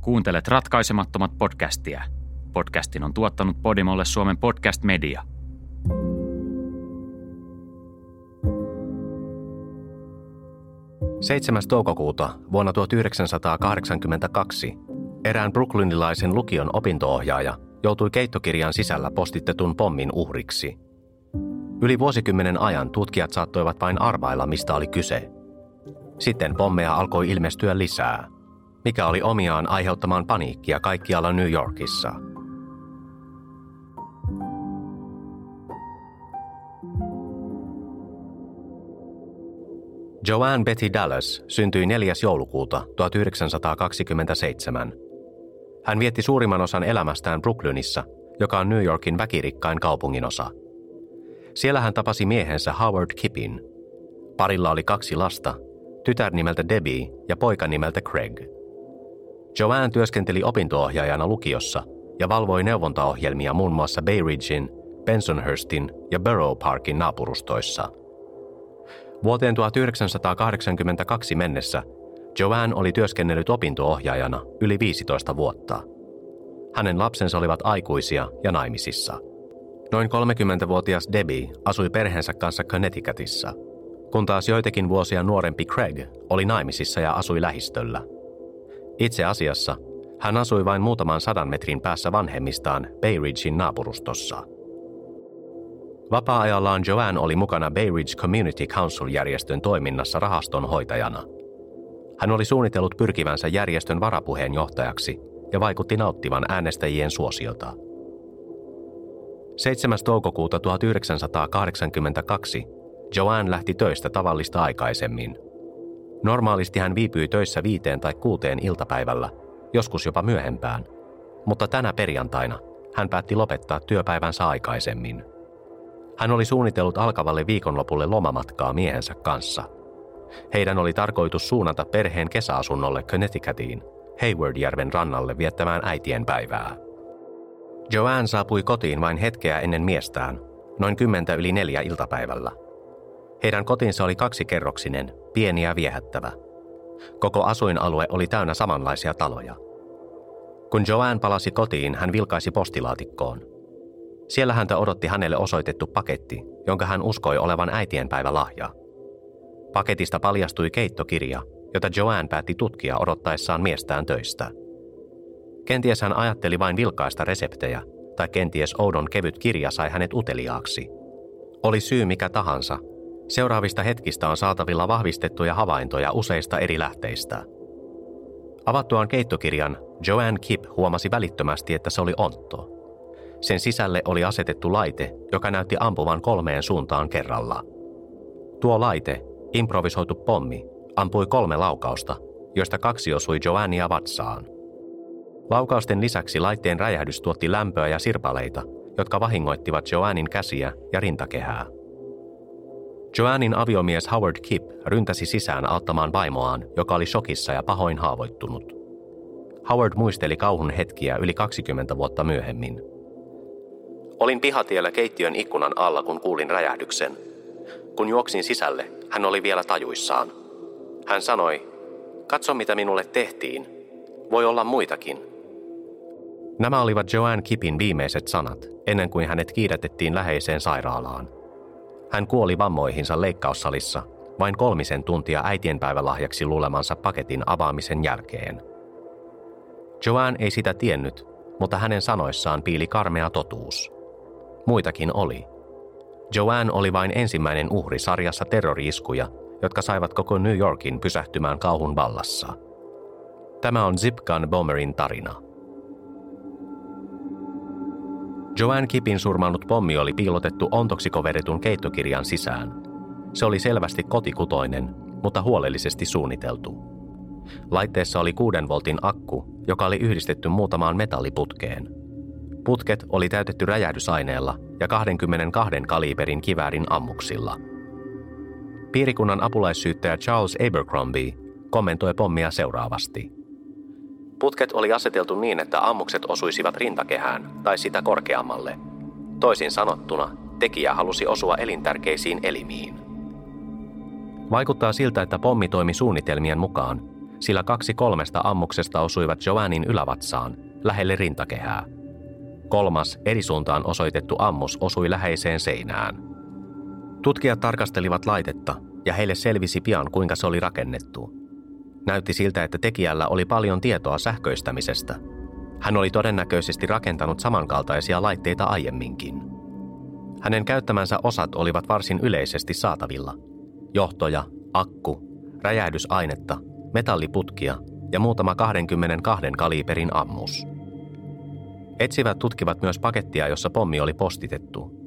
Kuuntelet ratkaisemattomat podcastia. Podcastin on tuottanut Podimolle Suomen podcast media. Seitsemäs toukokuuta vuonna 1982 erään brooklynilaisen lukion opintoohjaaja joutui keittokirjan sisällä postitetun pommin uhriksi. Yli vuosikymmenen ajan tutkijat saattoivat vain arvailla, mistä oli kyse. Sitten pommeja alkoi ilmestyä lisää – mikä oli omiaan aiheuttamaan paniikkia kaikkialla New Yorkissa. Joanne Betty Dallas syntyi 4. joulukuuta 1927. Hän vietti suurimman osan elämästään Brooklynissa, joka on New Yorkin väkirikkain kaupunginosa. Siellä hän tapasi miehensä Howard Kippin. Parilla oli kaksi lasta, tytär nimeltä Debbie ja poika nimeltä Craig – Joanne työskenteli opintoohjaajana lukiossa ja valvoi neuvontaohjelmia muun muassa Bay Ridgein, Bensonhurstin ja Borough Parkin naapurustoissa. Vuoteen 1982 mennessä Joanne oli työskennellyt opintoohjaajana yli 15 vuotta. Hänen lapsensa olivat aikuisia ja naimisissa. Noin 30-vuotias Debbie asui perheensä kanssa Connecticutissa, kun taas joitakin vuosia nuorempi Craig oli naimisissa ja asui lähistöllä – itse asiassa hän asui vain muutaman sadan metrin päässä vanhemmistaan Bay Ridgein naapurustossa. Vapaa-ajallaan Joanne oli mukana Bay Ridge Community Council-järjestön toiminnassa rahaston hoitajana. Hän oli suunnitellut pyrkivänsä järjestön varapuheenjohtajaksi ja vaikutti nauttivan äänestäjien suosiota. 7. toukokuuta 1982 Joanne lähti töistä tavallista aikaisemmin – Normaalisti hän viipyi töissä viiteen tai kuuteen iltapäivällä, joskus jopa myöhempään, mutta tänä perjantaina hän päätti lopettaa työpäivänsä aikaisemmin. Hän oli suunnitellut alkavalle viikonlopulle lomamatkaa miehensä kanssa. Heidän oli tarkoitus suunnata perheen kesäasunnolle Connecticutiin, Haywardjärven rannalle viettämään äitien päivää. Joanne saapui kotiin vain hetkeä ennen miestään, noin kymmentä yli neljä iltapäivällä – heidän kotinsa oli kaksikerroksinen, pieni ja viehättävä. Koko asuinalue oli täynnä samanlaisia taloja. Kun Joanne palasi kotiin, hän vilkaisi postilaatikkoon. Siellä häntä odotti hänelle osoitettu paketti, jonka hän uskoi olevan äitienpäivälahja. Paketista paljastui keittokirja, jota Joanne päätti tutkia odottaessaan miestään töistä. Kenties hän ajatteli vain vilkaista reseptejä, tai kenties oudon kevyt kirja sai hänet uteliaaksi. Oli syy mikä tahansa, Seuraavista hetkistä on saatavilla vahvistettuja havaintoja useista eri lähteistä. Avattuaan keittokirjan, Joanne Kipp huomasi välittömästi, että se oli ontto. Sen sisälle oli asetettu laite, joka näytti ampuvan kolmeen suuntaan kerralla. Tuo laite, improvisoitu pommi, ampui kolme laukausta, joista kaksi osui Joannea vatsaan. Laukausten lisäksi laitteen räjähdys tuotti lämpöä ja sirpaleita, jotka vahingoittivat Joannin käsiä ja rintakehää. Joannin aviomies Howard Kipp ryntäsi sisään auttamaan vaimoaan, joka oli shokissa ja pahoin haavoittunut. Howard muisteli kauhun hetkiä yli 20 vuotta myöhemmin. Olin pihatiellä keittiön ikkunan alla, kun kuulin räjähdyksen. Kun juoksin sisälle, hän oli vielä tajuissaan. Hän sanoi, katso mitä minulle tehtiin. Voi olla muitakin. Nämä olivat Joanne Kippin viimeiset sanat, ennen kuin hänet kiidätettiin läheiseen sairaalaan – hän kuoli vammoihinsa leikkaussalissa vain kolmisen tuntia äitienpäivälahjaksi luulemansa paketin avaamisen jälkeen. Joanne ei sitä tiennyt, mutta hänen sanoissaan piili karmea totuus. Muitakin oli. Joanne oli vain ensimmäinen uhri sarjassa terroriiskuja, jotka saivat koko New Yorkin pysähtymään kauhun vallassa. Tämä on Zip Gun Bomberin tarina – Joanne Kipin surmannut pommi oli piilotettu ontoksiko veretun keittokirjan sisään. Se oli selvästi kotikutoinen, mutta huolellisesti suunniteltu. Laitteessa oli kuuden voltin akku, joka oli yhdistetty muutamaan metalliputkeen. Putket oli täytetty räjähdysaineella ja 22 kaliberin kiväärin ammuksilla. Piirikunnan apulaissyyttäjä Charles Abercrombie kommentoi pommia seuraavasti – Putket oli aseteltu niin, että ammukset osuisivat rintakehään tai sitä korkeammalle. Toisin sanottuna, tekijä halusi osua elintärkeisiin elimiin. Vaikuttaa siltä, että pommi toimi suunnitelmien mukaan, sillä kaksi kolmesta ammuksesta osuivat Joannin ylävatsaan, lähelle rintakehää. Kolmas, eri suuntaan osoitettu ammus osui läheiseen seinään. Tutkijat tarkastelivat laitetta, ja heille selvisi pian, kuinka se oli rakennettu. Näytti siltä, että tekijällä oli paljon tietoa sähköistämisestä. Hän oli todennäköisesti rakentanut samankaltaisia laitteita aiemminkin. Hänen käyttämänsä osat olivat varsin yleisesti saatavilla. Johtoja, akku, räjähdysainetta, metalliputkia ja muutama 22 kaliberin ammus. Etsivät tutkivat myös pakettia, jossa pommi oli postitettu.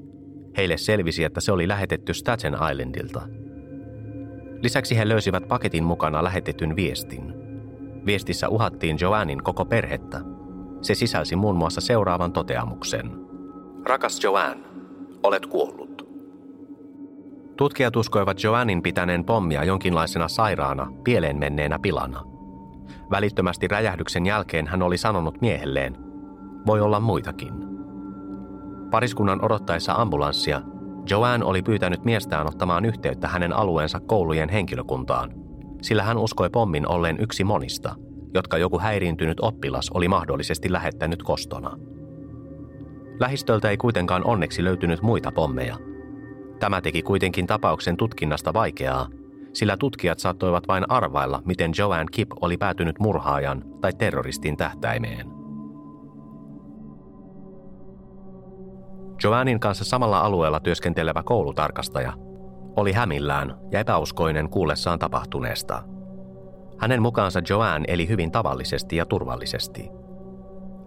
Heille selvisi, että se oli lähetetty Staten Islandilta. Lisäksi he löysivät paketin mukana lähetetyn viestin. Viestissä uhattiin Joannin koko perhettä. Se sisälsi muun muassa seuraavan toteamuksen. Rakas Joanne, olet kuollut. Tutkijat uskoivat Joannin pitäneen pommia jonkinlaisena sairaana, pieleen menneenä pilana. Välittömästi räjähdyksen jälkeen hän oli sanonut miehelleen, voi olla muitakin. Pariskunnan odottaessa ambulanssia, Joanne oli pyytänyt miestään ottamaan yhteyttä hänen alueensa koulujen henkilökuntaan, sillä hän uskoi pommin olleen yksi monista, jotka joku häiriintynyt oppilas oli mahdollisesti lähettänyt kostona. Lähistöltä ei kuitenkaan onneksi löytynyt muita pommeja. Tämä teki kuitenkin tapauksen tutkinnasta vaikeaa, sillä tutkijat saattoivat vain arvailla, miten Joanne Kip oli päätynyt murhaajan tai terroristin tähtäimeen. Joannin kanssa samalla alueella työskentelevä koulutarkastaja oli hämillään ja epäuskoinen kuullessaan tapahtuneesta. Hänen mukaansa Joanne eli hyvin tavallisesti ja turvallisesti.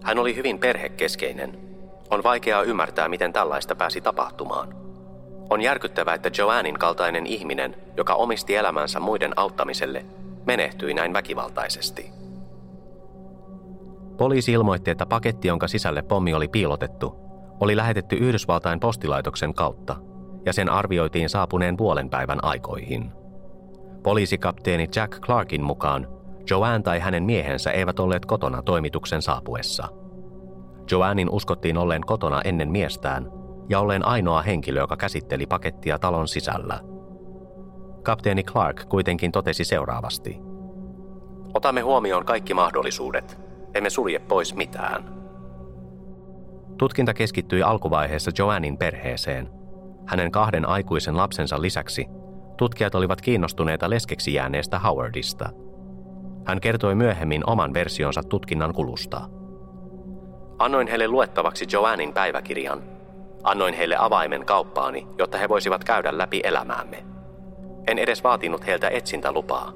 Hän oli hyvin perhekeskeinen. On vaikeaa ymmärtää, miten tällaista pääsi tapahtumaan. On järkyttävää, että Joannin kaltainen ihminen, joka omisti elämänsä muiden auttamiselle, menehtyi näin väkivaltaisesti. Poliisi ilmoitti, että paketti, jonka sisälle pommi oli piilotettu, oli lähetetty Yhdysvaltain postilaitoksen kautta ja sen arvioitiin saapuneen puolen päivän aikoihin. Poliisikapteeni Jack Clarkin mukaan Joanne tai hänen miehensä eivät olleet kotona toimituksen saapuessa. Joannin uskottiin olleen kotona ennen miestään ja olleen ainoa henkilö, joka käsitteli pakettia talon sisällä. Kapteeni Clark kuitenkin totesi seuraavasti. Otamme huomioon kaikki mahdollisuudet. Emme sulje pois mitään. Tutkinta keskittyi alkuvaiheessa Joannin perheeseen. Hänen kahden aikuisen lapsensa lisäksi tutkijat olivat kiinnostuneita leskeksi jääneestä Howardista. Hän kertoi myöhemmin oman versionsa tutkinnan kulusta. Annoin heille luettavaksi Joannin päiväkirjan. Annoin heille avaimen kauppaani, jotta he voisivat käydä läpi elämäämme. En edes vaatinut heiltä etsintälupaa.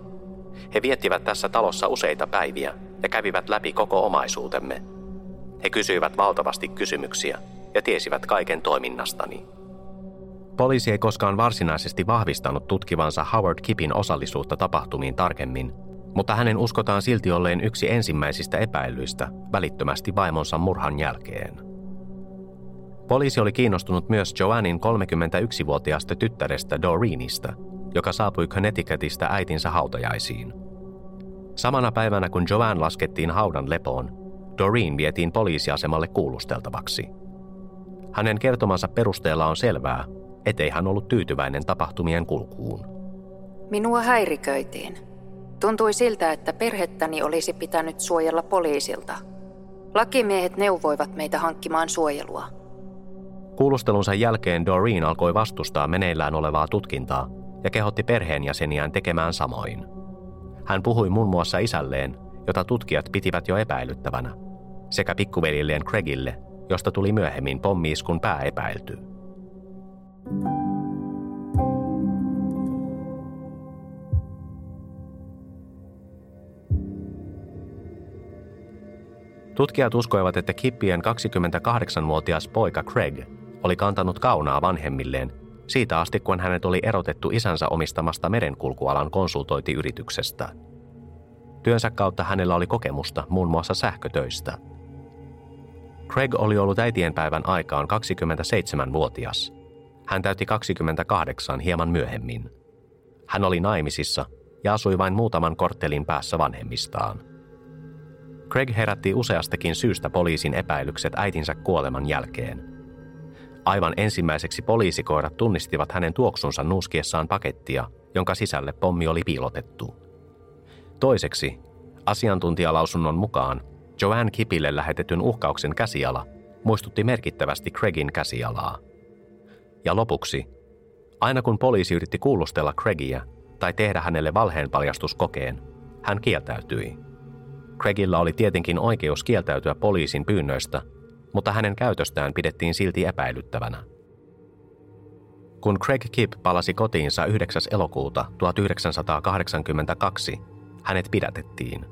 He viettivät tässä talossa useita päiviä ja kävivät läpi koko omaisuutemme – he kysyivät valtavasti kysymyksiä ja tiesivät kaiken toiminnastani. Poliisi ei koskaan varsinaisesti vahvistanut tutkivansa Howard Kipin osallisuutta tapahtumiin tarkemmin, mutta hänen uskotaan silti olleen yksi ensimmäisistä epäilyistä välittömästi vaimonsa murhan jälkeen. Poliisi oli kiinnostunut myös Joannin 31-vuotiaasta tyttärestä Doreenista, joka saapui Connecticutista äitinsä hautajaisiin. Samana päivänä kun Joanne laskettiin haudan lepoon, Doreen vietiin poliisiasemalle kuulusteltavaksi. Hänen kertomansa perusteella on selvää, ettei hän ollut tyytyväinen tapahtumien kulkuun. Minua häiriköitiin. Tuntui siltä, että perhettäni olisi pitänyt suojella poliisilta. Lakimiehet neuvoivat meitä hankkimaan suojelua. Kuulustelunsa jälkeen Doreen alkoi vastustaa meneillään olevaa tutkintaa ja kehotti perheenjäseniään tekemään samoin. Hän puhui muun muassa isälleen, jota tutkijat pitivät jo epäilyttävänä, sekä pikkuvelilleen Craigille, josta tuli myöhemmin pommiiskun pääepäilty. Tutkijat uskoivat, että Kippien 28-vuotias poika Craig oli kantanut kaunaa vanhemmilleen siitä asti, kun hänet oli erotettu isänsä omistamasta merenkulkualan konsultointiyrityksestä – Työnsä kautta hänellä oli kokemusta muun muassa sähkötöistä. Craig oli ollut äitienpäivän aikaan 27-vuotias. Hän täytti 28 hieman myöhemmin. Hän oli naimisissa ja asui vain muutaman korttelin päässä vanhemmistaan. Craig herätti useastakin syystä poliisin epäilykset äitinsä kuoleman jälkeen. Aivan ensimmäiseksi poliisikoirat tunnistivat hänen tuoksunsa nuuskiessaan pakettia, jonka sisälle pommi oli piilotettu – Toiseksi, asiantuntijalausunnon mukaan Joanne Kipille lähetetyn uhkauksen käsiala muistutti merkittävästi Craigin käsialaa. Ja lopuksi, aina kun poliisi yritti kuulustella Craigia tai tehdä hänelle valheenpaljastuskokeen, hän kieltäytyi. Craigilla oli tietenkin oikeus kieltäytyä poliisin pyynnöistä, mutta hänen käytöstään pidettiin silti epäilyttävänä. Kun Craig Kipp palasi kotiinsa 9. elokuuta 1982, hänet pidätettiin.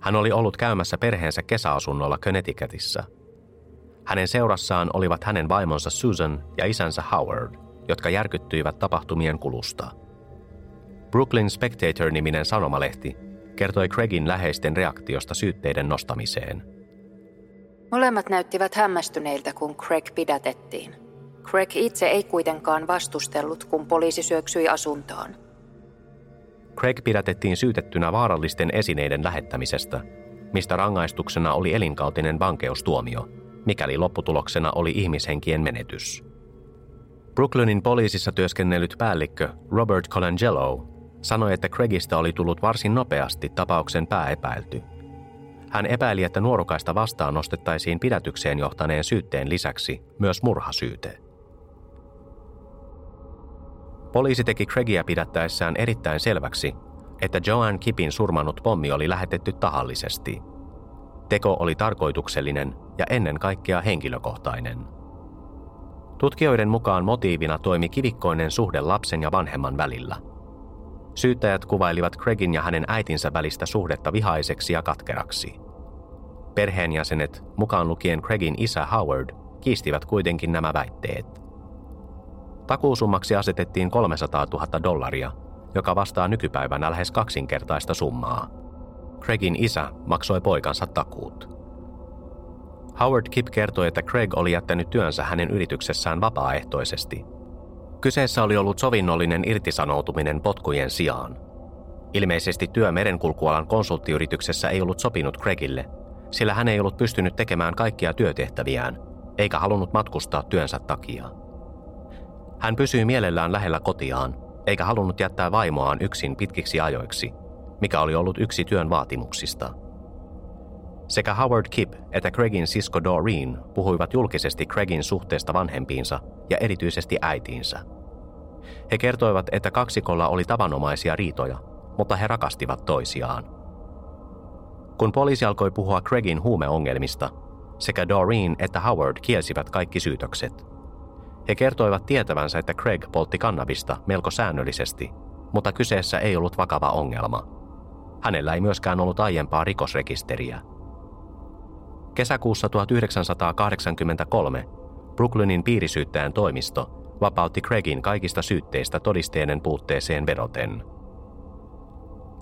Hän oli ollut käymässä perheensä kesäasunnolla Connecticutissä. Hänen seurassaan olivat hänen vaimonsa Susan ja isänsä Howard, jotka järkyttyivät tapahtumien kulusta. Brooklyn Spectator-niminen sanomalehti kertoi Craigin läheisten reaktiosta syytteiden nostamiseen. Molemmat näyttivät hämmästyneiltä, kun Craig pidätettiin. Craig itse ei kuitenkaan vastustellut, kun poliisi syöksyi asuntoon. Craig pidätettiin syytettynä vaarallisten esineiden lähettämisestä, mistä rangaistuksena oli elinkautinen vankeustuomio, mikäli lopputuloksena oli ihmishenkien menetys. Brooklynin poliisissa työskennellyt päällikkö Robert Colangelo sanoi, että Craigista oli tullut varsin nopeasti tapauksen pääepäilty. Hän epäili, että nuorukaista vastaan nostettaisiin pidätykseen johtaneen syytteen lisäksi myös murhasyyte. Poliisi teki Craigia pidättäessään erittäin selväksi, että Joanne Kipin surmannut pommi oli lähetetty tahallisesti. Teko oli tarkoituksellinen ja ennen kaikkea henkilökohtainen. Tutkijoiden mukaan motiivina toimi kivikkoinen suhde lapsen ja vanhemman välillä. Syyttäjät kuvailivat Craigin ja hänen äitinsä välistä suhdetta vihaiseksi ja katkeraksi. Perheenjäsenet, mukaan lukien Craigin isä Howard, kiistivät kuitenkin nämä väitteet. Takuusummaksi asetettiin 300 000 dollaria, joka vastaa nykypäivänä lähes kaksinkertaista summaa. Craigin isä maksoi poikansa takuut. Howard Kip kertoi, että Craig oli jättänyt työnsä hänen yrityksessään vapaaehtoisesti. Kyseessä oli ollut sovinnollinen irtisanoutuminen potkujen sijaan. Ilmeisesti työ merenkulkualan konsulttiyrityksessä ei ollut sopinut Craigille, sillä hän ei ollut pystynyt tekemään kaikkia työtehtäviään, eikä halunnut matkustaa työnsä takia. Hän pysyi mielellään lähellä kotiaan, eikä halunnut jättää vaimoaan yksin pitkiksi ajoiksi, mikä oli ollut yksi työn vaatimuksista. Sekä Howard Kipp että Craigin sisko Doreen puhuivat julkisesti Craigin suhteesta vanhempiinsa ja erityisesti äitiinsä. He kertoivat, että kaksikolla oli tavanomaisia riitoja, mutta he rakastivat toisiaan. Kun poliisi alkoi puhua Craigin huumeongelmista, sekä Doreen että Howard kielsivät kaikki syytökset – he kertoivat tietävänsä, että Craig poltti kannabista melko säännöllisesti, mutta kyseessä ei ollut vakava ongelma. Hänellä ei myöskään ollut aiempaa rikosrekisteriä. Kesäkuussa 1983 Brooklynin piirisyyttäjän toimisto vapautti Craigin kaikista syytteistä todisteiden puutteeseen vedoten.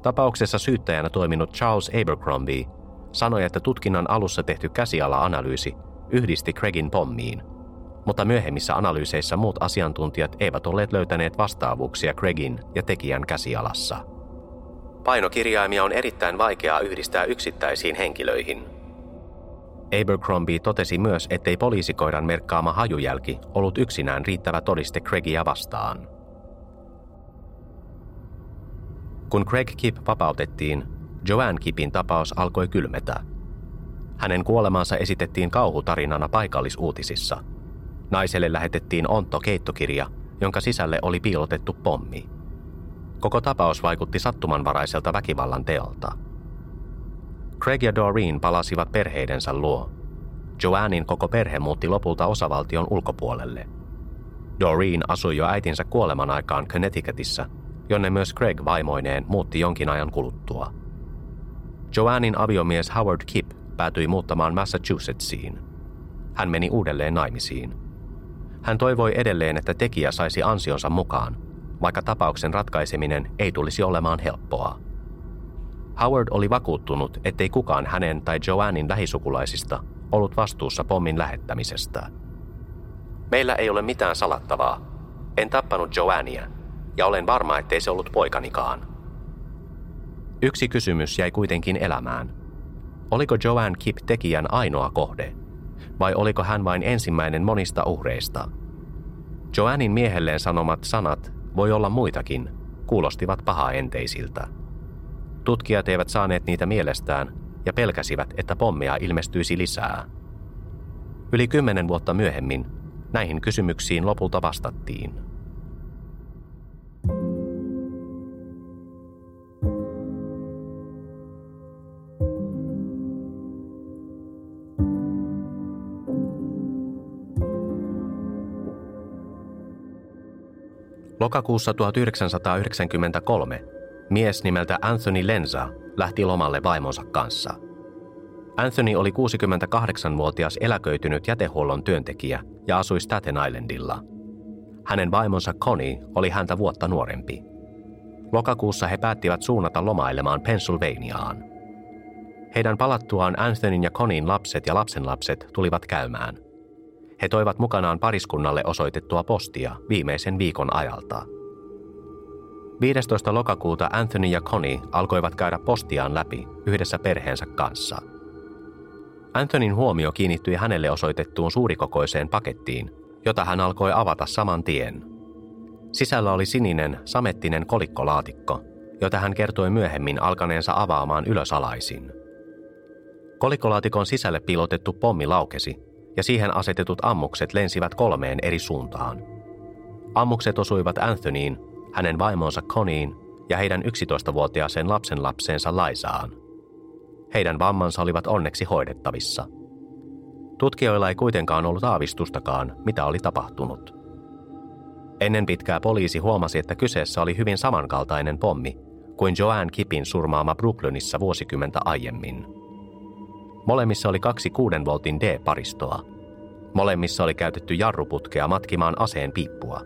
Tapauksessa syyttäjänä toiminut Charles Abercrombie sanoi, että tutkinnan alussa tehty käsiala-analyysi yhdisti Craigin pommiin – mutta myöhemmissä analyyseissa muut asiantuntijat eivät olleet löytäneet vastaavuuksia Craigin ja tekijän käsialassa. Painokirjaimia on erittäin vaikeaa yhdistää yksittäisiin henkilöihin. Abercrombie totesi myös, ettei poliisikoiran merkkaama hajujälki ollut yksinään riittävä todiste Craigia vastaan. Kun Craig Kipp vapautettiin, Joanne Kippin tapaus alkoi kylmetä. Hänen kuolemansa esitettiin kauhutarinana paikallisuutisissa – Naiselle lähetettiin onto keittokirja, jonka sisälle oli piilotettu pommi. Koko tapaus vaikutti sattumanvaraiselta väkivallan teolta. Craig ja Doreen palasivat perheidensä luo. Joannin koko perhe muutti lopulta osavaltion ulkopuolelle. Doreen asui jo äitinsä kuoleman aikaan Connecticutissä, jonne myös Craig vaimoineen muutti jonkin ajan kuluttua. Joannin aviomies Howard Kipp päätyi muuttamaan Massachusettsiin. Hän meni uudelleen naimisiin. Hän toivoi edelleen, että tekijä saisi ansionsa mukaan, vaikka tapauksen ratkaiseminen ei tulisi olemaan helppoa. Howard oli vakuuttunut, ettei kukaan hänen tai Joannin lähisukulaisista ollut vastuussa pommin lähettämisestä. Meillä ei ole mitään salattavaa. En tappanut Joannia, ja olen varma, ettei se ollut poikanikaan. Yksi kysymys jäi kuitenkin elämään. Oliko Joanne Kip tekijän ainoa kohde – vai oliko hän vain ensimmäinen monista uhreista? Joannin miehelleen sanomat sanat, voi olla muitakin, kuulostivat pahaenteisiltä. Tutkijat eivät saaneet niitä mielestään ja pelkäsivät, että pommeja ilmestyisi lisää. Yli kymmenen vuotta myöhemmin näihin kysymyksiin lopulta vastattiin. Lokakuussa 1993 mies nimeltä Anthony Lenza lähti lomalle vaimonsa kanssa. Anthony oli 68-vuotias eläköitynyt jätehuollon työntekijä ja asui Staten Islandilla. Hänen vaimonsa Connie oli häntä vuotta nuorempi. Lokakuussa he päättivät suunnata lomailemaan Pennsylvaniaan. Heidän palattuaan Anthonyn ja Conin lapset ja lapsenlapset tulivat käymään – he toivat mukanaan pariskunnalle osoitettua postia viimeisen viikon ajalta. 15. lokakuuta Anthony ja Connie alkoivat käydä postiaan läpi yhdessä perheensä kanssa. Anthonyn huomio kiinnittyi hänelle osoitettuun suurikokoiseen pakettiin, jota hän alkoi avata saman tien. Sisällä oli sininen, samettinen kolikkolaatikko, jota hän kertoi myöhemmin alkaneensa avaamaan ylösalaisin. Kolikkolaatikon sisälle piilotettu pommi laukesi ja siihen asetetut ammukset lensivät kolmeen eri suuntaan. Ammukset osuivat Anthonyin, hänen vaimonsa Coniin ja heidän 11-vuotiaaseen lapsenlapseensa Laisaan. Heidän vammansa olivat onneksi hoidettavissa. Tutkijoilla ei kuitenkaan ollut aavistustakaan, mitä oli tapahtunut. Ennen pitkää poliisi huomasi, että kyseessä oli hyvin samankaltainen pommi kuin Joanne Kipin surmaama Brooklynissa vuosikymmentä aiemmin – Molemmissa oli kaksi kuuden voltin D-paristoa. Molemmissa oli käytetty jarruputkea matkimaan aseen piippua.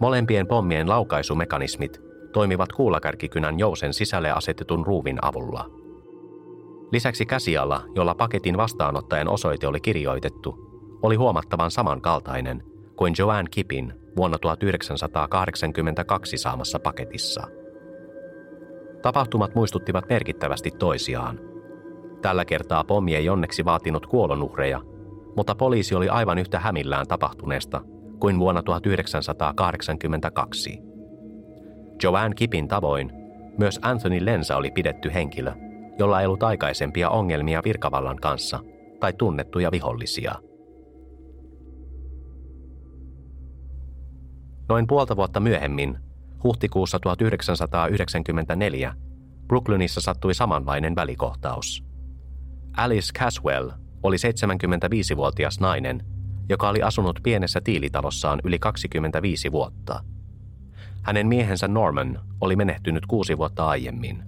Molempien pommien laukaisumekanismit toimivat kuulakärkikynän jousen sisälle asetetun ruuvin avulla. Lisäksi käsiala, jolla paketin vastaanottajan osoite oli kirjoitettu, oli huomattavan samankaltainen kuin Joanne Kipin vuonna 1982 saamassa paketissa. Tapahtumat muistuttivat merkittävästi toisiaan – Tällä kertaa pommi ei onneksi vaatinut kuolonuhreja, mutta poliisi oli aivan yhtä hämillään tapahtuneesta kuin vuonna 1982. Joanne Kipin tavoin myös Anthony Lensa oli pidetty henkilö, jolla ei ollut aikaisempia ongelmia virkavallan kanssa tai tunnettuja vihollisia. Noin puolta vuotta myöhemmin, huhtikuussa 1994, Brooklynissa sattui samanlainen välikohtaus – Alice Caswell oli 75-vuotias nainen, joka oli asunut pienessä tiilitalossaan yli 25 vuotta. Hänen miehensä Norman oli menehtynyt kuusi vuotta aiemmin.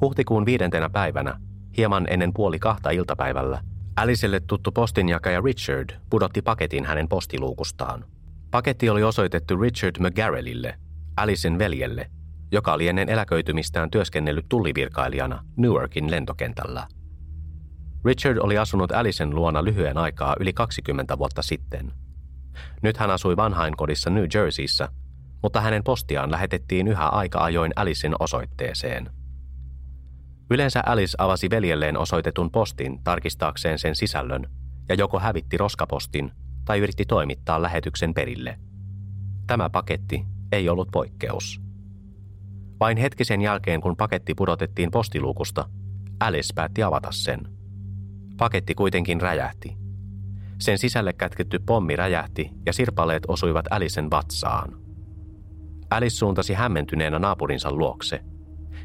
Huhtikuun viidentenä päivänä, hieman ennen puoli kahta iltapäivällä, Alicelle tuttu postinjakaja Richard pudotti paketin hänen postiluukustaan. Paketti oli osoitettu Richard McGarrellille, Alicen veljelle, joka oli ennen eläköitymistään työskennellyt tullivirkailijana Newarkin lentokentällä – Richard oli asunut Alicen luona lyhyen aikaa yli 20 vuotta sitten. Nyt hän asui vanhainkodissa New Jerseyssä, mutta hänen postiaan lähetettiin yhä aika ajoin Alicen osoitteeseen. Yleensä Alice avasi veljelleen osoitetun postin tarkistaakseen sen sisällön ja joko hävitti roskapostin tai yritti toimittaa lähetyksen perille. Tämä paketti ei ollut poikkeus. Vain hetkisen jälkeen, kun paketti pudotettiin postiluukusta, Alice päätti avata sen – Paketti kuitenkin räjähti. Sen sisälle kätketty pommi räjähti ja sirpaleet osuivat Alisen vatsaan. Alice suuntasi hämmentyneenä naapurinsa luokse.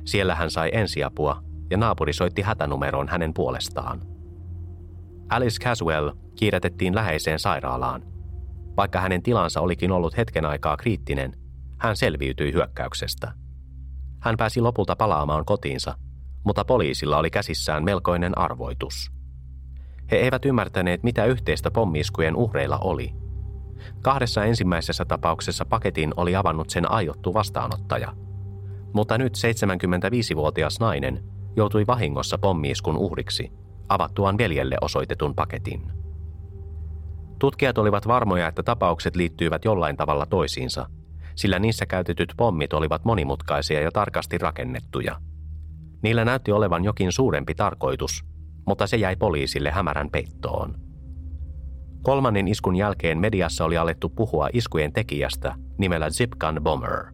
Siellä hän sai ensiapua ja naapuri soitti hätänumeroon hänen puolestaan. Alice Caswell kiiretettiin läheiseen sairaalaan. Vaikka hänen tilansa olikin ollut hetken aikaa kriittinen, hän selviytyi hyökkäyksestä. Hän pääsi lopulta palaamaan kotiinsa, mutta poliisilla oli käsissään melkoinen arvoitus – he eivät ymmärtäneet, mitä yhteistä pommiiskujen uhreilla oli. Kahdessa ensimmäisessä tapauksessa paketin oli avannut sen aiottu vastaanottaja. Mutta nyt 75-vuotias nainen joutui vahingossa pommiiskun uhriksi avattuaan veljelle osoitetun paketin. Tutkijat olivat varmoja, että tapaukset liittyivät jollain tavalla toisiinsa, sillä niissä käytetyt pommit olivat monimutkaisia ja tarkasti rakennettuja. Niillä näytti olevan jokin suurempi tarkoitus – mutta se jäi poliisille hämärän peittoon. Kolmannen iskun jälkeen mediassa oli alettu puhua iskujen tekijästä nimellä Zipgun Bomber.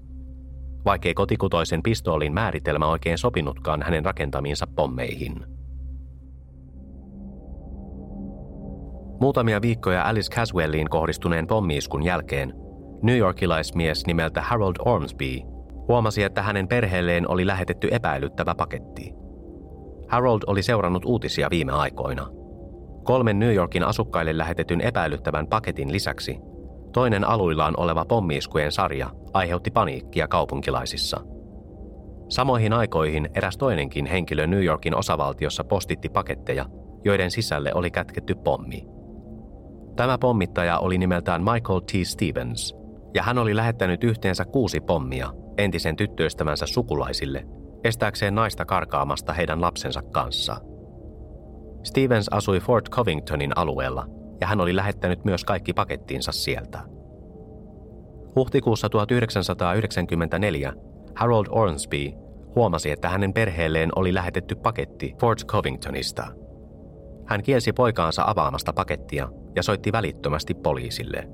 vaikkei kotikutoisen pistoolin määritelmä oikein sopinutkaan hänen rakentamiinsa pommeihin. Muutamia viikkoja Alice Caswelliin kohdistuneen pommiiskun jälkeen New Yorkilaismies nimeltä Harold Ormsby huomasi, että hänen perheelleen oli lähetetty epäilyttävä paketti. Harold oli seurannut uutisia viime aikoina. Kolmen New Yorkin asukkaille lähetetyn epäilyttävän paketin lisäksi toinen aluillaan oleva pommiiskujen sarja aiheutti paniikkia kaupunkilaisissa. Samoihin aikoihin eräs toinenkin henkilö New Yorkin osavaltiossa postitti paketteja, joiden sisälle oli kätketty pommi. Tämä pommittaja oli nimeltään Michael T. Stevens, ja hän oli lähettänyt yhteensä kuusi pommia entisen tyttöystävänsä sukulaisille, estääkseen naista karkaamasta heidän lapsensa kanssa. Stevens asui Fort Covingtonin alueella, ja hän oli lähettänyt myös kaikki pakettiinsa sieltä. Huhtikuussa 1994 Harold Ormsby huomasi, että hänen perheelleen oli lähetetty paketti Fort Covingtonista. Hän kielsi poikaansa avaamasta pakettia ja soitti välittömästi poliisille.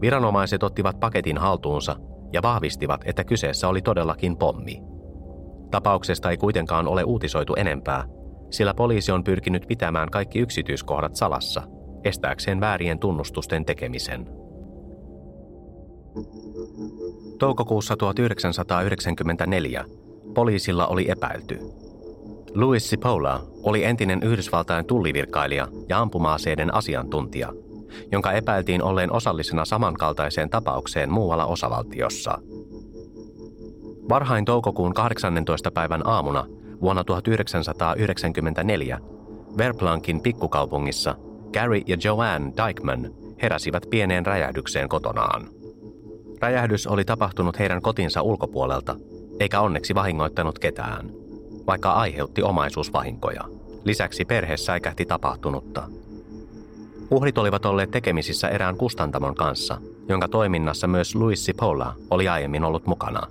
Viranomaiset ottivat paketin haltuunsa ja vahvistivat, että kyseessä oli todellakin pommi. Tapauksesta ei kuitenkaan ole uutisoitu enempää, sillä poliisi on pyrkinyt pitämään kaikki yksityiskohdat salassa, estääkseen väärien tunnustusten tekemisen. Toukokuussa 1994 poliisilla oli epäilty. Louis Cipolla oli entinen Yhdysvaltain tullivirkailija ja ampumaaseiden asiantuntija, jonka epäiltiin olleen osallisena samankaltaiseen tapaukseen muualla osavaltiossa. Varhain toukokuun 18. päivän aamuna vuonna 1994 Verplankin pikkukaupungissa Gary ja Joanne Dykeman heräsivät pieneen räjähdykseen kotonaan. Räjähdys oli tapahtunut heidän kotinsa ulkopuolelta, eikä onneksi vahingoittanut ketään, vaikka aiheutti omaisuusvahinkoja. Lisäksi perhe säikähti tapahtunutta. Uhrit olivat olleet tekemisissä erään kustantamon kanssa, jonka toiminnassa myös Louis Cipolla oli aiemmin ollut mukana.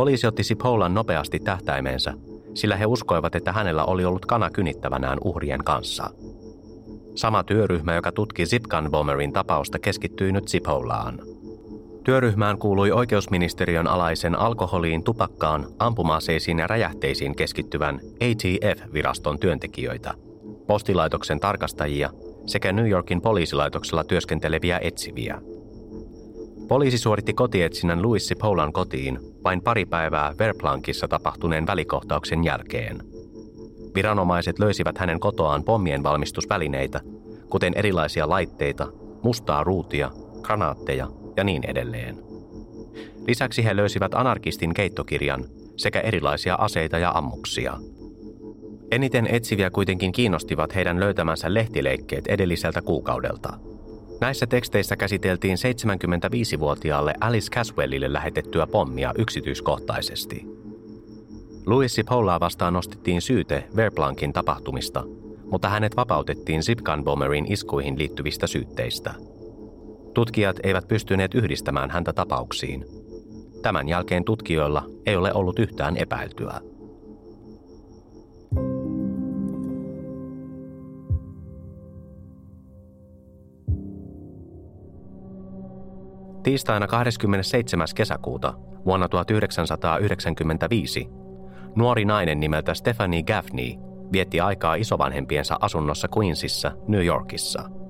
Poliisi otti Cipollan nopeasti tähtäimeensä, sillä he uskoivat, että hänellä oli ollut kana kynittävänään uhrien kanssa. Sama työryhmä, joka tutki Zipkan Bomberin tapausta, keskittyi nyt Cipollaan – Työryhmään kuului oikeusministeriön alaisen alkoholiin, tupakkaan, ampumaaseisiin ja räjähteisiin keskittyvän ATF-viraston työntekijöitä, postilaitoksen tarkastajia sekä New Yorkin poliisilaitoksella työskenteleviä etsiviä. Poliisi suoritti kotietsinnän Louis Cipolan kotiin vain pari päivää Verplankissa tapahtuneen välikohtauksen jälkeen. Viranomaiset löysivät hänen kotoaan pommien valmistusvälineitä, kuten erilaisia laitteita, mustaa ruutia, granaatteja ja niin edelleen. Lisäksi he löysivät anarkistin keittokirjan sekä erilaisia aseita ja ammuksia. Eniten etsiviä kuitenkin kiinnostivat heidän löytämänsä lehtileikkeet edelliseltä kuukaudelta. Näissä teksteissä käsiteltiin 75-vuotiaalle Alice Caswellille lähetettyä pommia yksityiskohtaisesti. Louis Pollaa vastaan nostettiin syyte Verplankin tapahtumista, mutta hänet vapautettiin Zipkan Bomberin iskuihin liittyvistä syytteistä – Tutkijat eivät pystyneet yhdistämään häntä tapauksiin. Tämän jälkeen tutkijoilla ei ole ollut yhtään epäiltyä. Tiistaina 27. kesäkuuta vuonna 1995 nuori nainen nimeltä Stephanie Gaffney vietti aikaa isovanhempiensa asunnossa Queensissa, New Yorkissa –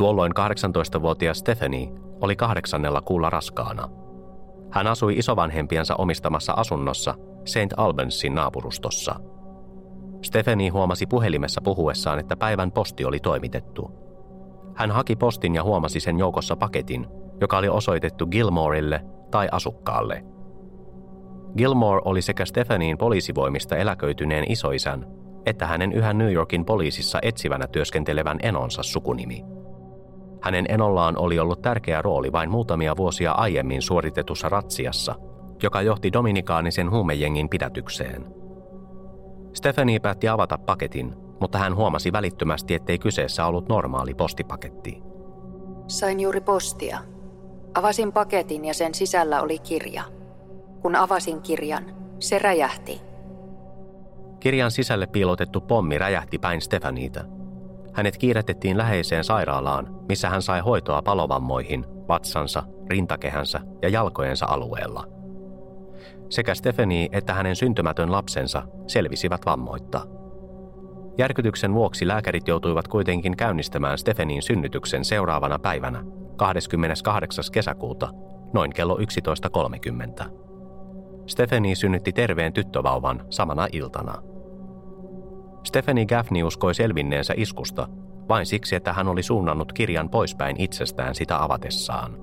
Tuolloin 18-vuotias Stephanie oli kahdeksannella kuulla raskaana. Hän asui isovanhempiensa omistamassa asunnossa St. Albansin naapurustossa. Stephanie huomasi puhelimessa puhuessaan, että päivän posti oli toimitettu. Hän haki postin ja huomasi sen joukossa paketin, joka oli osoitettu Gilmorelle tai asukkaalle. Gilmore oli sekä Stephanien poliisivoimista eläköityneen isoisän, että hänen yhä New Yorkin poliisissa etsivänä työskentelevän enonsa sukunimi. Hänen enollaan oli ollut tärkeä rooli vain muutamia vuosia aiemmin suoritetussa ratsiassa, joka johti dominikaanisen huumejengin pidätykseen. Stephanie päätti avata paketin, mutta hän huomasi välittömästi, ettei kyseessä ollut normaali postipaketti. Sain juuri postia. Avasin paketin ja sen sisällä oli kirja. Kun avasin kirjan, se räjähti. Kirjan sisälle piilotettu pommi räjähti päin Stefaniita – hänet kiiretettiin läheiseen sairaalaan, missä hän sai hoitoa palovammoihin, vatsansa, rintakehänsä ja jalkojensa alueella. Sekä Stephanie että hänen syntymätön lapsensa selvisivät vammoitta. Järkytyksen vuoksi lääkärit joutuivat kuitenkin käynnistämään Stephanin synnytyksen seuraavana päivänä, 28. kesäkuuta, noin kello 11.30. Stephanie synnytti terveen tyttövauvan samana iltana. Stephanie Gaffney uskoi selvinneensä iskusta vain siksi, että hän oli suunnannut kirjan poispäin itsestään sitä avatessaan.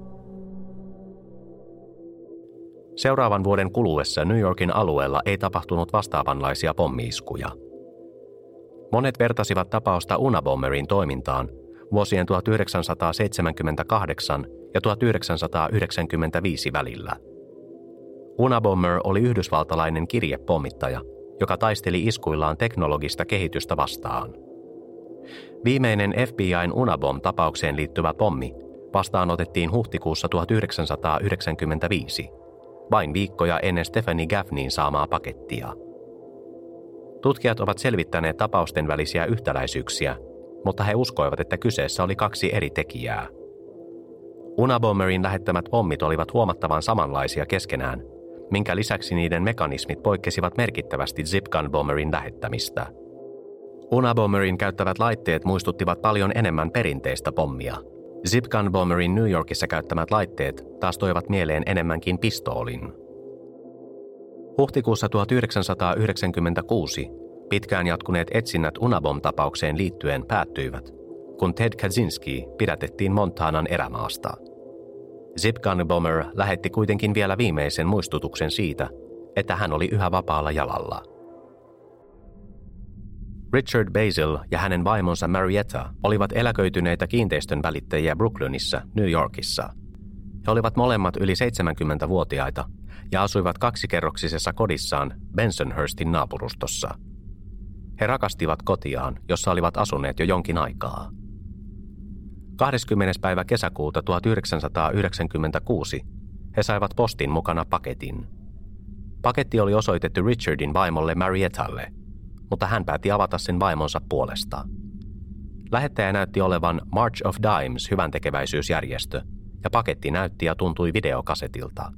Seuraavan vuoden kuluessa New Yorkin alueella ei tapahtunut vastaavanlaisia pommiiskuja. Monet vertasivat tapausta Unabomberin toimintaan vuosien 1978 ja 1995 välillä. Unabomber oli yhdysvaltalainen kirjepommittaja, joka taisteli iskuillaan teknologista kehitystä vastaan – Viimeinen FBIn Unabom-tapaukseen liittyvä pommi vastaanotettiin huhtikuussa 1995, vain viikkoja ennen Stephanie Gaffneyin saamaa pakettia. Tutkijat ovat selvittäneet tapausten välisiä yhtäläisyyksiä, mutta he uskoivat, että kyseessä oli kaksi eri tekijää. Unabomberin lähettämät pommit olivat huomattavan samanlaisia keskenään, minkä lisäksi niiden mekanismit poikkesivat merkittävästi Zipgun Bomberin lähettämistä – Unabomberin käyttävät laitteet muistuttivat paljon enemmän perinteistä pommia. Zipgun Bomberin New Yorkissa käyttämät laitteet taas toivat mieleen enemmänkin pistoolin. Huhtikuussa 1996 pitkään jatkuneet etsinnät Unabom-tapaukseen liittyen päättyivät, kun Ted Kaczynski pidätettiin Montanan erämaasta. Zipgun Bomber lähetti kuitenkin vielä viimeisen muistutuksen siitä, että hän oli yhä vapaalla jalalla – Richard Basil ja hänen vaimonsa Marietta olivat eläköityneitä kiinteistön välittäjiä Brooklynissa, New Yorkissa. He olivat molemmat yli 70-vuotiaita ja asuivat kaksikerroksisessa kodissaan Bensonhurstin naapurustossa. He rakastivat kotiaan, jossa olivat asuneet jo jonkin aikaa. 20. päivä kesäkuuta 1996 he saivat postin mukana paketin. Paketti oli osoitettu Richardin vaimolle Mariettalle – mutta hän päätti avata sen vaimonsa puolesta. Lähettäjä näytti olevan March of Dimes hyvän tekeväisyysjärjestö, ja paketti näytti ja tuntui videokasetilta.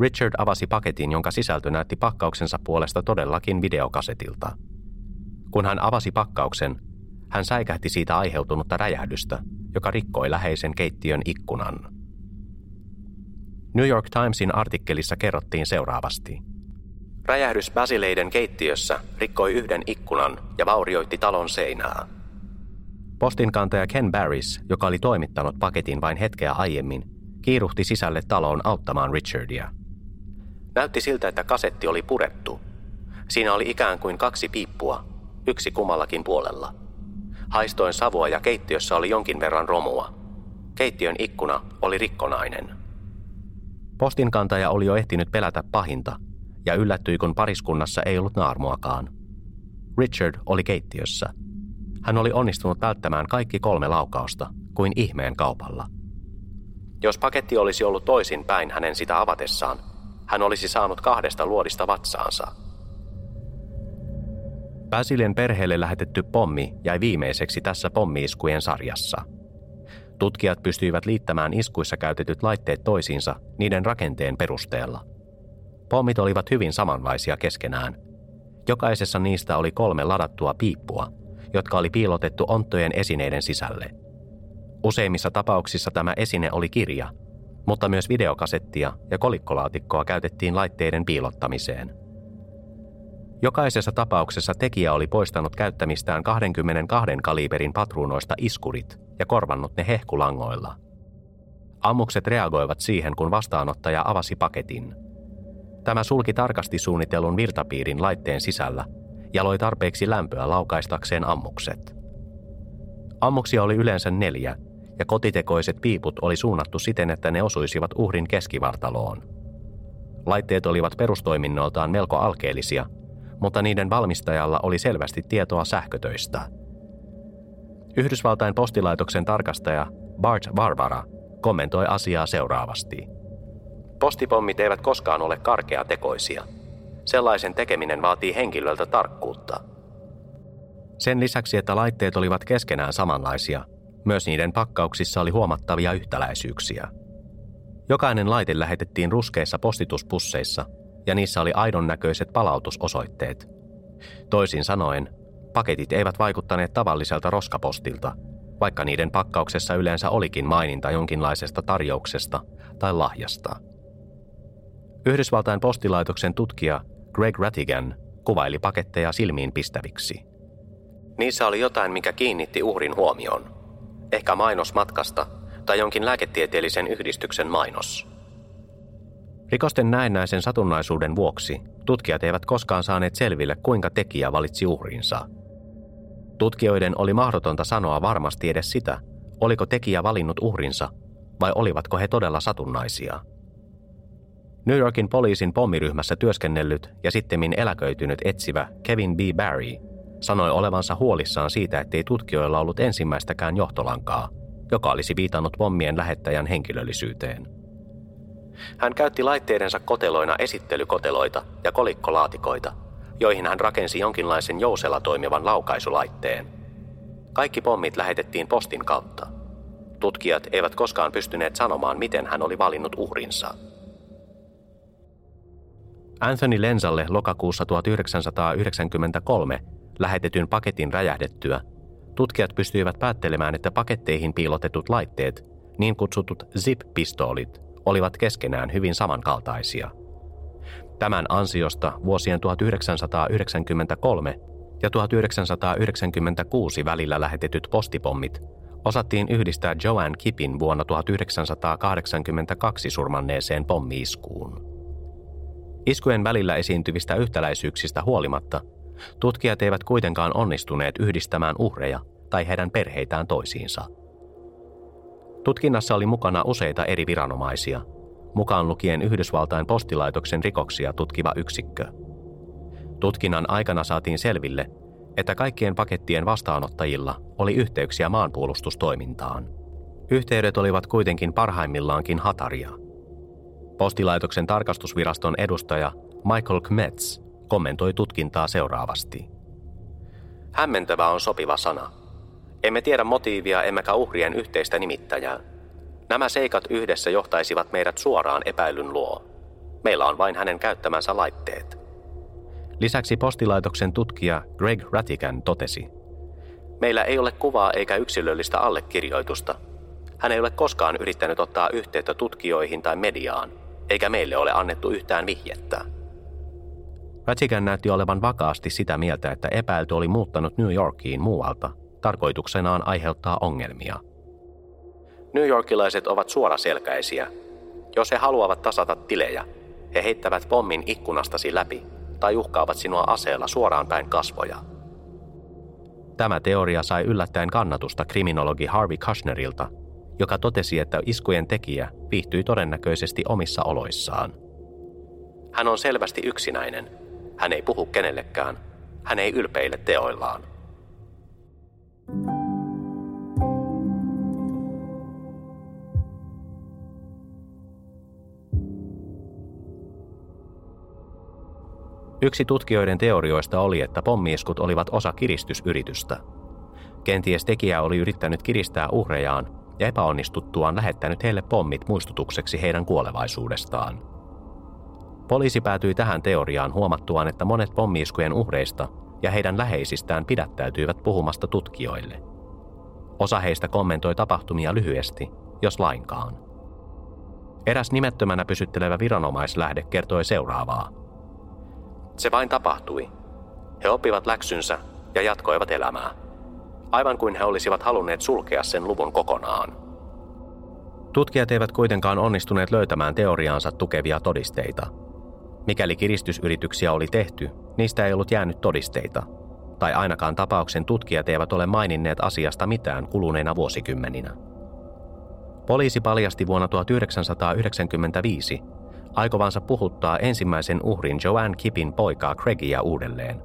Richard avasi paketin, jonka sisältö näytti pakkauksensa puolesta todellakin videokasetilta. Kun hän avasi pakkauksen, hän säikähti siitä aiheutunutta räjähdystä, joka rikkoi läheisen keittiön ikkunan. New York Timesin artikkelissa kerrottiin seuraavasti – Räjähdys Basileiden keittiössä rikkoi yhden ikkunan ja vaurioitti talon seinää. Postinkantaja Ken Barris, joka oli toimittanut paketin vain hetkeä aiemmin, kiiruhti sisälle taloon auttamaan Richardia. Näytti siltä, että kasetti oli purettu. Siinä oli ikään kuin kaksi piippua, yksi kummallakin puolella. Haistoin savua ja keittiössä oli jonkin verran romua. Keittiön ikkuna oli rikkonainen. Postinkantaja oli jo ehtinyt pelätä pahinta – ja yllättyi, kun pariskunnassa ei ollut naarmuakaan. Richard oli keittiössä. Hän oli onnistunut välttämään kaikki kolme laukausta, kuin ihmeen kaupalla. Jos paketti olisi ollut toisin päin hänen sitä avatessaan, hän olisi saanut kahdesta luodista vatsaansa. Basilien perheelle lähetetty pommi jäi viimeiseksi tässä pommiiskujen sarjassa. Tutkijat pystyivät liittämään iskuissa käytetyt laitteet toisiinsa niiden rakenteen perusteella – Pommit olivat hyvin samanlaisia keskenään. Jokaisessa niistä oli kolme ladattua piippua, jotka oli piilotettu onttojen esineiden sisälle. Useimmissa tapauksissa tämä esine oli kirja, mutta myös videokasettia ja kolikkolaatikkoa käytettiin laitteiden piilottamiseen. Jokaisessa tapauksessa tekijä oli poistanut käyttämistään 22 kaliberin patruunoista iskurit ja korvannut ne hehkulangoilla. Ammukset reagoivat siihen, kun vastaanottaja avasi paketin – Tämä sulki tarkasti suunnitellun virtapiirin laitteen sisällä ja loi tarpeeksi lämpöä laukaistakseen ammukset. Ammuksia oli yleensä neljä, ja kotitekoiset piiput oli suunnattu siten, että ne osuisivat uhrin keskivartaloon. Laitteet olivat perustoiminnoltaan melko alkeellisia, mutta niiden valmistajalla oli selvästi tietoa sähkötöistä. Yhdysvaltain postilaitoksen tarkastaja Bart Barbara kommentoi asiaa seuraavasti – Postipommit eivät koskaan ole karkeatekoisia. Sellaisen tekeminen vaatii henkilöltä tarkkuutta. Sen lisäksi, että laitteet olivat keskenään samanlaisia, Myös niiden pakkauksissa oli huomattavia yhtäläisyyksiä. Jokainen laite lähetettiin ruskeissa postituspusseissa ja niissä oli aidon näköiset palautusosoitteet. Toisin sanoen, paketit eivät vaikuttaneet tavalliselta roskapostilta, vaikka niiden pakkauksessa yleensä olikin maininta jonkinlaisesta tarjouksesta tai lahjasta. Yhdysvaltain postilaitoksen tutkija Greg Rattigan kuvaili paketteja silmiin pistäviksi. Niissä oli jotain, mikä kiinnitti uhrin huomioon. Ehkä mainos matkasta tai jonkin lääketieteellisen yhdistyksen mainos. Rikosten näennäisen satunnaisuuden vuoksi tutkijat eivät koskaan saaneet selville, kuinka tekijä valitsi uhrinsa. Tutkijoiden oli mahdotonta sanoa varmasti edes sitä, oliko tekijä valinnut uhrinsa vai olivatko he todella satunnaisia. New Yorkin poliisin pommiryhmässä työskennellyt ja sittemmin eläköitynyt etsivä Kevin B. Barry sanoi olevansa huolissaan siitä, ettei tutkijoilla ollut ensimmäistäkään johtolankaa, joka olisi viitannut pommien lähettäjän henkilöllisyyteen. Hän käytti laitteidensa koteloina esittelykoteloita ja kolikkolaatikoita, joihin hän rakensi jonkinlaisen jousella toimivan laukaisulaitteen. Kaikki pommit lähetettiin postin kautta. Tutkijat eivät koskaan pystyneet sanomaan, miten hän oli valinnut uhrinsa. Anthony Lensalle lokakuussa 1993 lähetetyn paketin räjähdettyä, tutkijat pystyivät päättelemään, että paketteihin piilotetut laitteet, niin kutsutut zip-pistoolit, olivat keskenään hyvin samankaltaisia. Tämän ansiosta vuosien 1993 ja 1996 välillä lähetetyt postipommit osattiin yhdistää Joanne Kipin vuonna 1982 surmanneeseen pommiiskuun. Iskujen välillä esiintyvistä yhtäläisyyksistä huolimatta, tutkijat eivät kuitenkaan onnistuneet yhdistämään uhreja tai heidän perheitään toisiinsa. Tutkinnassa oli mukana useita eri viranomaisia, mukaan lukien Yhdysvaltain postilaitoksen rikoksia tutkiva yksikkö. Tutkinnan aikana saatiin selville, että kaikkien pakettien vastaanottajilla oli yhteyksiä maanpuolustustoimintaan. Yhteydet olivat kuitenkin parhaimmillaankin hataria – Postilaitoksen tarkastusviraston edustaja Michael Kmetz kommentoi tutkintaa seuraavasti. Hämmentävä on sopiva sana. Emme tiedä motiivia emmekä uhrien yhteistä nimittäjää. Nämä seikat yhdessä johtaisivat meidät suoraan epäilyn luo. Meillä on vain hänen käyttämänsä laitteet. Lisäksi postilaitoksen tutkija Greg Rattigan totesi. Meillä ei ole kuvaa eikä yksilöllistä allekirjoitusta. Hän ei ole koskaan yrittänyt ottaa yhteyttä tutkijoihin tai mediaan – eikä meille ole annettu yhtään vihjettä. Ratchigan näytti olevan vakaasti sitä mieltä, että epäilty oli muuttanut New Yorkiin muualta, tarkoituksenaan aiheuttaa ongelmia. New Yorkilaiset ovat suoraselkäisiä. Jos he haluavat tasata tilejä, he heittävät pommin ikkunastasi läpi tai uhkaavat sinua aseella suoraan päin kasvoja. Tämä teoria sai yllättäen kannatusta kriminologi Harvey Kushnerilta, joka totesi, että iskujen tekijä viihtyi todennäköisesti omissa oloissaan. Hän on selvästi yksinäinen. Hän ei puhu kenellekään. Hän ei ylpeile teoillaan. Yksi tutkijoiden teorioista oli, että pommiiskut olivat osa kiristysyritystä. Kenties tekijä oli yrittänyt kiristää uhrejaan ja epäonnistuttuaan lähettänyt heille pommit muistutukseksi heidän kuolevaisuudestaan. Poliisi päätyi tähän teoriaan huomattuaan, että monet pommiiskujen uhreista ja heidän läheisistään pidättäytyivät puhumasta tutkijoille. Osa heistä kommentoi tapahtumia lyhyesti, jos lainkaan. Eräs nimettömänä pysyttelevä viranomaislähde kertoi seuraavaa. Se vain tapahtui. He oppivat läksynsä ja jatkoivat elämää aivan kuin he olisivat halunneet sulkea sen luvun kokonaan. Tutkijat eivät kuitenkaan onnistuneet löytämään teoriaansa tukevia todisteita. Mikäli kiristysyrityksiä oli tehty, niistä ei ollut jäänyt todisteita, tai ainakaan tapauksen tutkijat eivät ole maininneet asiasta mitään kuluneina vuosikymmeninä. Poliisi paljasti vuonna 1995 aikovansa puhuttaa ensimmäisen uhrin Joanne Kipin poikaa Craigia uudelleen.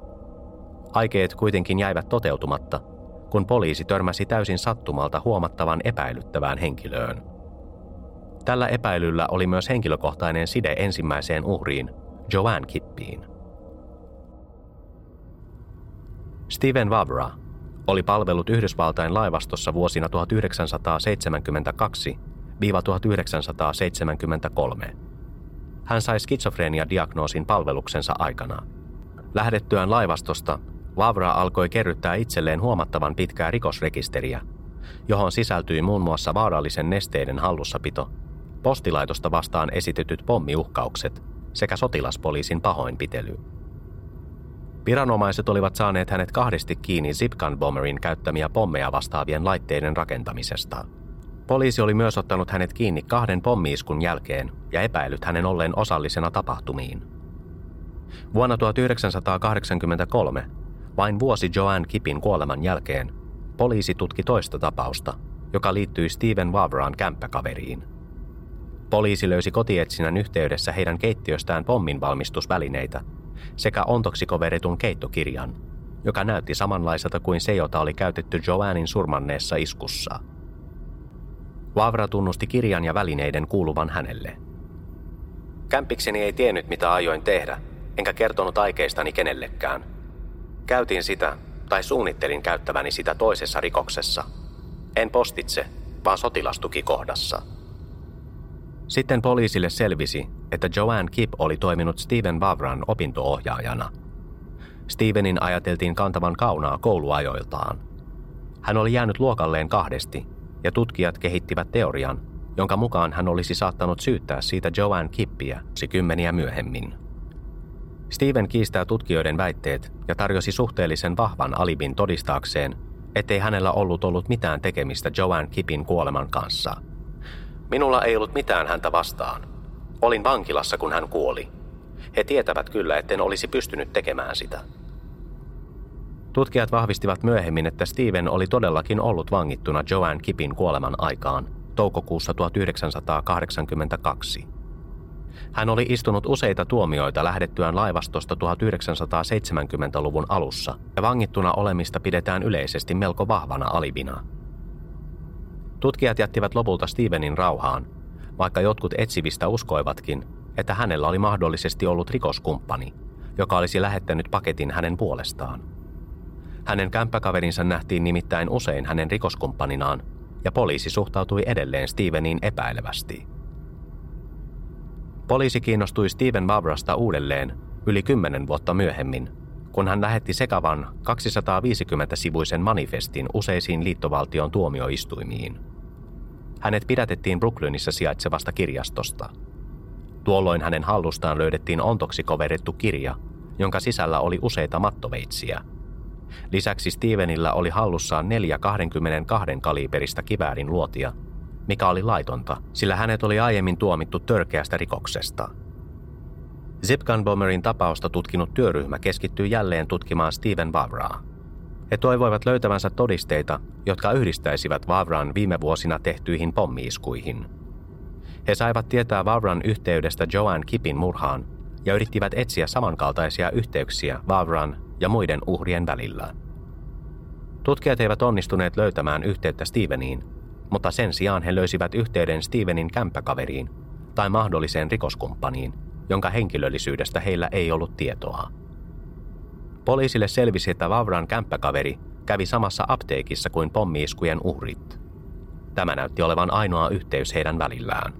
Aikeet kuitenkin jäivät toteutumatta, kun poliisi törmäsi täysin sattumalta huomattavan epäilyttävään henkilöön. Tällä epäilyllä oli myös henkilökohtainen side ensimmäiseen uhriin, Joanne Kippiin. Steven Vavra oli palvellut Yhdysvaltain laivastossa vuosina 1972-1973. Hän sai skitsofrenia-diagnoosin palveluksensa aikana. Lähdettyään laivastosta, Vavra alkoi kerryttää itselleen huomattavan pitkää rikosrekisteriä, johon sisältyi muun muassa vaarallisen nesteiden hallussapito, postilaitosta vastaan esitetyt pommiuhkaukset sekä sotilaspoliisin pahoinpitely. Viranomaiset olivat saaneet hänet kahdesti kiinni Zipgun Bomberin käyttämiä pommeja vastaavien laitteiden rakentamisesta. Poliisi oli myös ottanut hänet kiinni kahden pommiiskun jälkeen ja epäillyt hänen olleen osallisena tapahtumiin. Vuonna 1983, vain vuosi Joanne Kipin kuoleman jälkeen, poliisi tutki toista tapausta, joka liittyi Steven Wavran kämppäkaveriin. Poliisi löysi kotietsinnän yhteydessä heidän keittiöstään pomminvalmistusvälineitä sekä ontoksikoveritun keittokirjan, joka näytti samanlaiselta kuin se, jota oli käytetty Joannin surmanneessa iskussa. Vavra tunnusti kirjan ja välineiden kuuluvan hänelle. Kämpikseni ei tiennyt, mitä ajoin tehdä, enkä kertonut aikeistani kenellekään. Käytin sitä, tai suunnittelin käyttäväni sitä toisessa rikoksessa. En postitse, vaan sotilastukikohdassa. Sitten poliisille selvisi, että Joanne Kip oli toiminut Steven Vavran opintoohjaajana. Stevenin ajateltiin kantavan kaunaa kouluajoiltaan. Hän oli jäänyt luokalleen kahdesti, ja tutkijat kehittivät teorian, jonka mukaan hän olisi saattanut syyttää siitä Joanne Kippiä kymmeniä myöhemmin. Steven kiistää tutkijoiden väitteet ja tarjosi suhteellisen vahvan alibin todistaakseen, ettei hänellä ollut ollut mitään tekemistä Joanne Kipin kuoleman kanssa. Minulla ei ollut mitään häntä vastaan. Olin vankilassa, kun hän kuoli. He tietävät kyllä, etten olisi pystynyt tekemään sitä. Tutkijat vahvistivat myöhemmin, että Steven oli todellakin ollut vangittuna Joanne Kipin kuoleman aikaan, toukokuussa 1982. Hän oli istunut useita tuomioita lähdettyään laivastosta 1970-luvun alussa, ja vangittuna olemista pidetään yleisesti melko vahvana alibina. Tutkijat jättivät lopulta Stevenin rauhaan, vaikka jotkut etsivistä uskoivatkin, että hänellä oli mahdollisesti ollut rikoskumppani, joka olisi lähettänyt paketin hänen puolestaan. Hänen kämppäkaverinsa nähtiin nimittäin usein hänen rikoskumppaninaan, ja poliisi suhtautui edelleen Steveniin epäilevästi. Poliisi kiinnostui Steven Vavrasta uudelleen yli kymmenen vuotta myöhemmin, kun hän lähetti sekavan 250-sivuisen manifestin useisiin liittovaltion tuomioistuimiin. Hänet pidätettiin Brooklynissa sijaitsevasta kirjastosta. Tuolloin hänen hallustaan löydettiin ontoksi koverettu kirja, jonka sisällä oli useita mattoveitsiä. Lisäksi Stevenillä oli hallussaan neljä 22 kaliberista kiväärin luotia mikä oli laitonta, sillä hänet oli aiemmin tuomittu törkeästä rikoksesta. Zipgun Bomberin tapausta tutkinut työryhmä keskittyy jälleen tutkimaan Steven Vavraa. He toivoivat löytävänsä todisteita, jotka yhdistäisivät Vavran viime vuosina tehtyihin pommiiskuihin. He saivat tietää Vavran yhteydestä Joanne Kipin murhaan ja yrittivät etsiä samankaltaisia yhteyksiä Vavran ja muiden uhrien välillä. Tutkijat eivät onnistuneet löytämään yhteyttä Steveniin, mutta sen sijaan he löysivät yhteyden Stevenin kämppäkaveriin tai mahdolliseen rikoskumppaniin, jonka henkilöllisyydestä heillä ei ollut tietoa. Poliisille selvisi, että Vavran kämppäkaveri kävi samassa apteekissa kuin pommiiskujen uhrit. Tämä näytti olevan ainoa yhteys heidän välillään.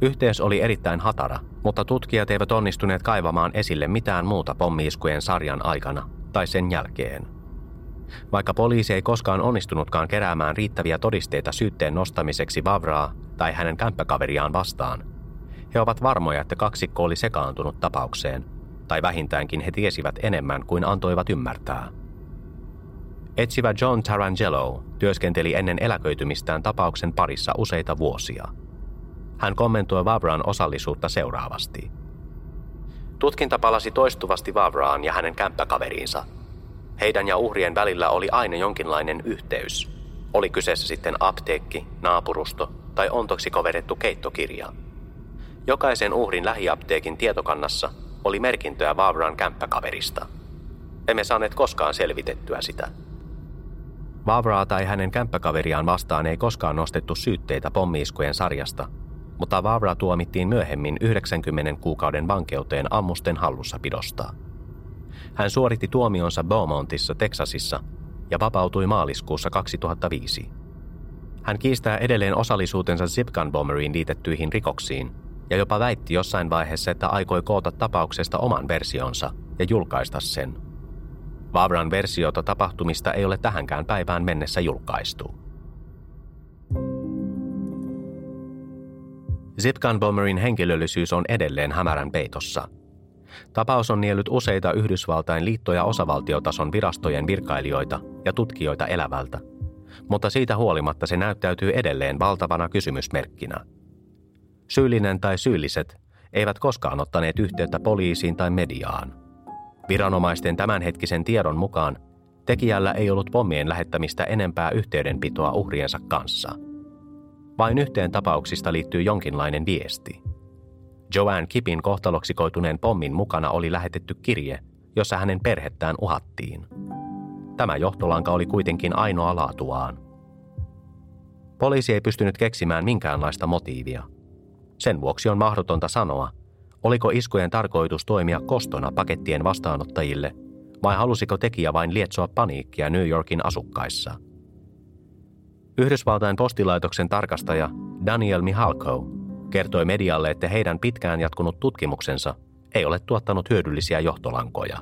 Yhteys oli erittäin hatara, mutta tutkijat eivät onnistuneet kaivamaan esille mitään muuta pommiiskujen sarjan aikana tai sen jälkeen – vaikka poliisi ei koskaan onnistunutkaan keräämään riittäviä todisteita syytteen nostamiseksi Vavraa tai hänen kämppäkaveriaan vastaan, he ovat varmoja, että kaksikko oli sekaantunut tapaukseen, tai vähintäänkin he tiesivät enemmän kuin antoivat ymmärtää. Etsivä John Tarangelo työskenteli ennen eläköitymistään tapauksen parissa useita vuosia. Hän kommentoi Vavran osallisuutta seuraavasti. Tutkinta palasi toistuvasti Vavraan ja hänen kämppäkaveriinsa – heidän ja uhrien välillä oli aina jonkinlainen yhteys. Oli kyseessä sitten apteekki, naapurusto tai ontoksi koverettu keittokirja. Jokaisen uhrin lähiapteekin tietokannassa oli merkintöä Vavran kämppäkaverista. Emme saaneet koskaan selvitettyä sitä. Vavraa tai hänen kämppäkaveriaan vastaan ei koskaan nostettu syytteitä pommiiskujen sarjasta, mutta Vavra tuomittiin myöhemmin 90 kuukauden vankeuteen ammusten hallussapidosta. Hän suoritti tuomionsa Beaumontissa, Texasissa, ja vapautui maaliskuussa 2005. Hän kiistää edelleen osallisuutensa Zipgun Bomberiin liitettyihin rikoksiin ja jopa väitti jossain vaiheessa, että aikoi koota tapauksesta oman versionsa ja julkaista sen. Vavran versiota tapahtumista ei ole tähänkään päivään mennessä julkaistu. Zipgun Bomberin henkilöllisyys on edelleen hämärän peitossa. Tapaus on niellyt useita Yhdysvaltain liitto- ja osavaltiotason virastojen virkailijoita ja tutkijoita elävältä, mutta siitä huolimatta se näyttäytyy edelleen valtavana kysymysmerkkinä. Syyllinen tai syylliset eivät koskaan ottaneet yhteyttä poliisiin tai mediaan. Viranomaisten tämänhetkisen tiedon mukaan tekijällä ei ollut pommien lähettämistä enempää yhteydenpitoa uhriensa kanssa – vain yhteen tapauksista liittyy jonkinlainen viesti. Joanne Kipin kohtaloksi koituneen pommin mukana oli lähetetty kirje, jossa hänen perhettään uhattiin. Tämä johtolanka oli kuitenkin ainoa laatuaan. Poliisi ei pystynyt keksimään minkäänlaista motiivia. Sen vuoksi on mahdotonta sanoa, oliko iskujen tarkoitus toimia kostona pakettien vastaanottajille vai halusiko tekijä vain lietsoa paniikkia New Yorkin asukkaissa – Yhdysvaltain postilaitoksen tarkastaja Daniel Mihalko kertoi medialle, että heidän pitkään jatkunut tutkimuksensa ei ole tuottanut hyödyllisiä johtolankoja.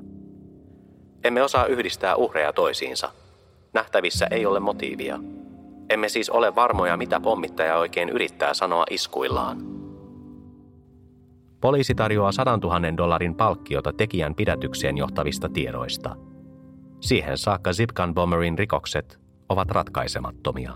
Emme osaa yhdistää uhreja toisiinsa. Nähtävissä ei ole motiivia. Emme siis ole varmoja, mitä pommittaja oikein yrittää sanoa iskuillaan. Poliisi tarjoaa 100 000 dollarin palkkiota tekijän pidätykseen johtavista tiedoista. Siihen saakka Zipkan Bomberin rikokset ovat ratkaisemattomia.